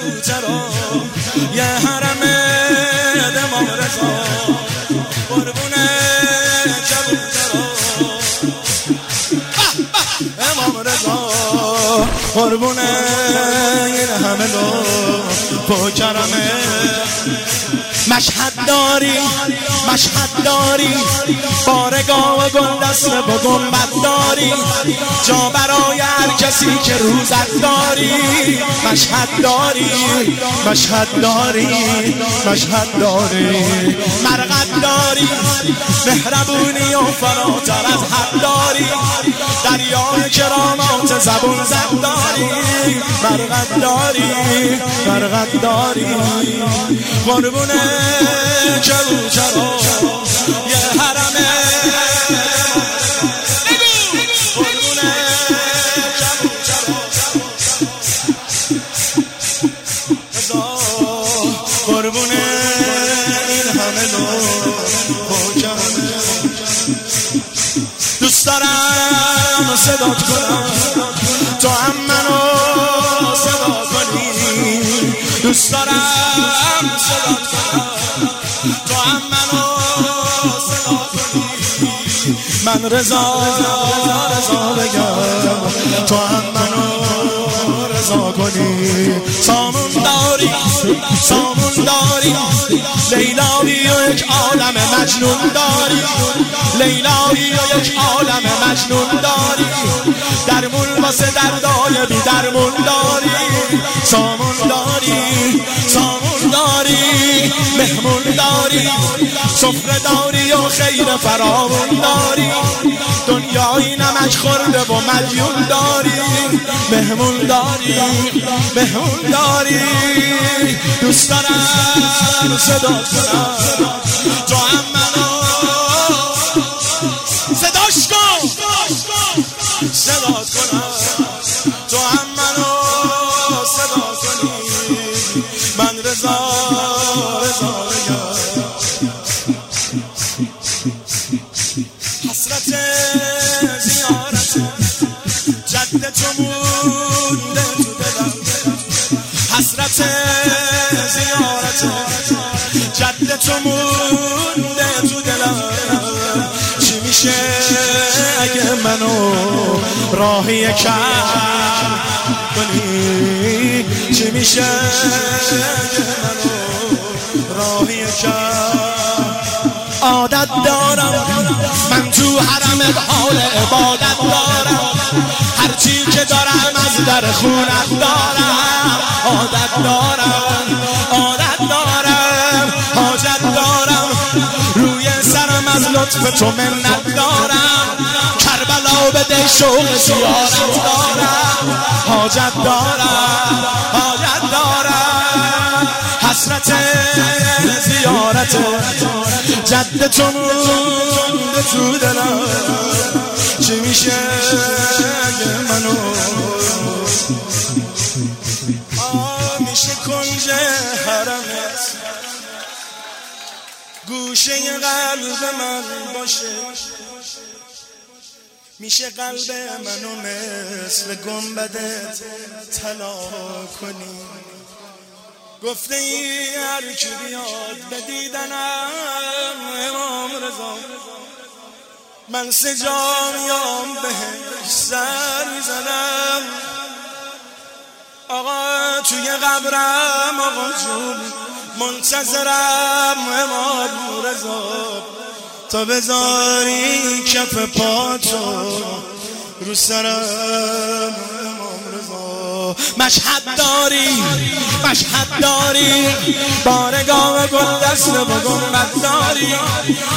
کبوترا یه حرم امام رضا قربونه کبوترا امام رضا قربونه این همه دو با کرمه مشهد داری مشهد داری بارگاه و گل دست با گنبت داری. جا برای هر کسی که روزت داری. مشهد داری مشهد داری مشهد داری. مرقد داری مهربونی و فراتر از حد داری. دریای کرامات زبون زد داری مرقد داری مرقد داری. قربونه کبوترا یه صدات کنم. تو هم منو صدا کنی. دوست دارم صدات کنم. تو هم منو صدا کنی. من رضا رضا بگم. تو هم منو رضا کنی. سامون داری سامون داری. لیلاوی و یک عالم مجنون داری. لیلاوی و یک عالم مجنون داری. درمون واسه دردای بی درمون داری. سامون داری سامون داری مهمون داری. سفره داری و خیر فراون داری. دنیای نمک خورده و مدیون داری. مهمون داری. مهمون داری. دوست دارم صدا کنم. تو هم منو. صداش کن. صدا کنم. تو هم منو. صدا کنی. من رضا رضا حسرت زیارت. جد تو تو مونده تو دلم. چی میشه اگه منو راهی کم کنی؟ چی میشه اگه منو راهی کم؟ عادت دارم. من تو حرم حال عبادت دارم. هرچی که دارم از در خونت دارم. عادت دارم. لطف تو منت دارم. کربلا بده شوق زیارت دارم. حاجت دارم حاجت دارم. حسرت زیارت جد تو مونده تو دلم. چی میشه منو گوشه قلب من باشه. میشه قلب منو مثل گنبدت طلا کنی. گفته ای هر کی بیاد به دیدنم امام رضا. من سجامیام بهش سر می‌زنم. آقا توی قبرم آقا جون منتظرم امام رضا تا بذاری کف پاتو رو سرم مشهد داری مشهد داری. بارگاه گل دست و گنبت داری.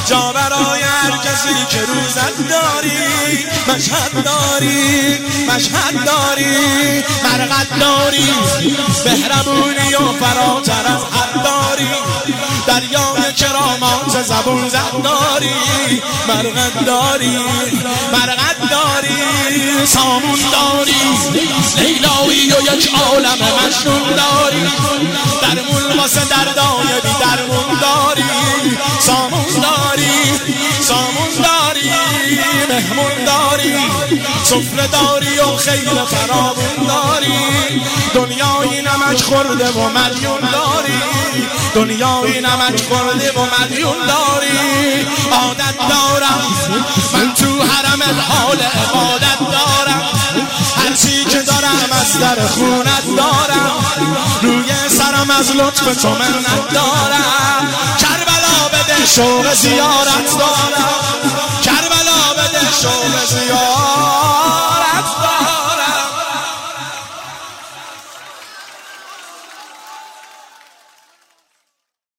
جا برای هر کسی که روزت داری. مشهد داری مشهد داری. مرقد داری. مهربونی و زبون زد داری مرقد داری مرقد داری سامون داری لیلاوی و یک عالم مجنون داری درمون واسه دردای بی درمون داری سامون داری سامون داری مهمون داری سفره داری و خیل فرامون داری دنیای نمک خورده و مدیون داری. دنیای نمک خورده و مدیون داری. عادت دارم. من تو حرم حال عبادت دارم. هرچی که دارم از در خونت دارم. روی سرم از لطف تو منت دارم. کربلا بده شوق زیارت دارم.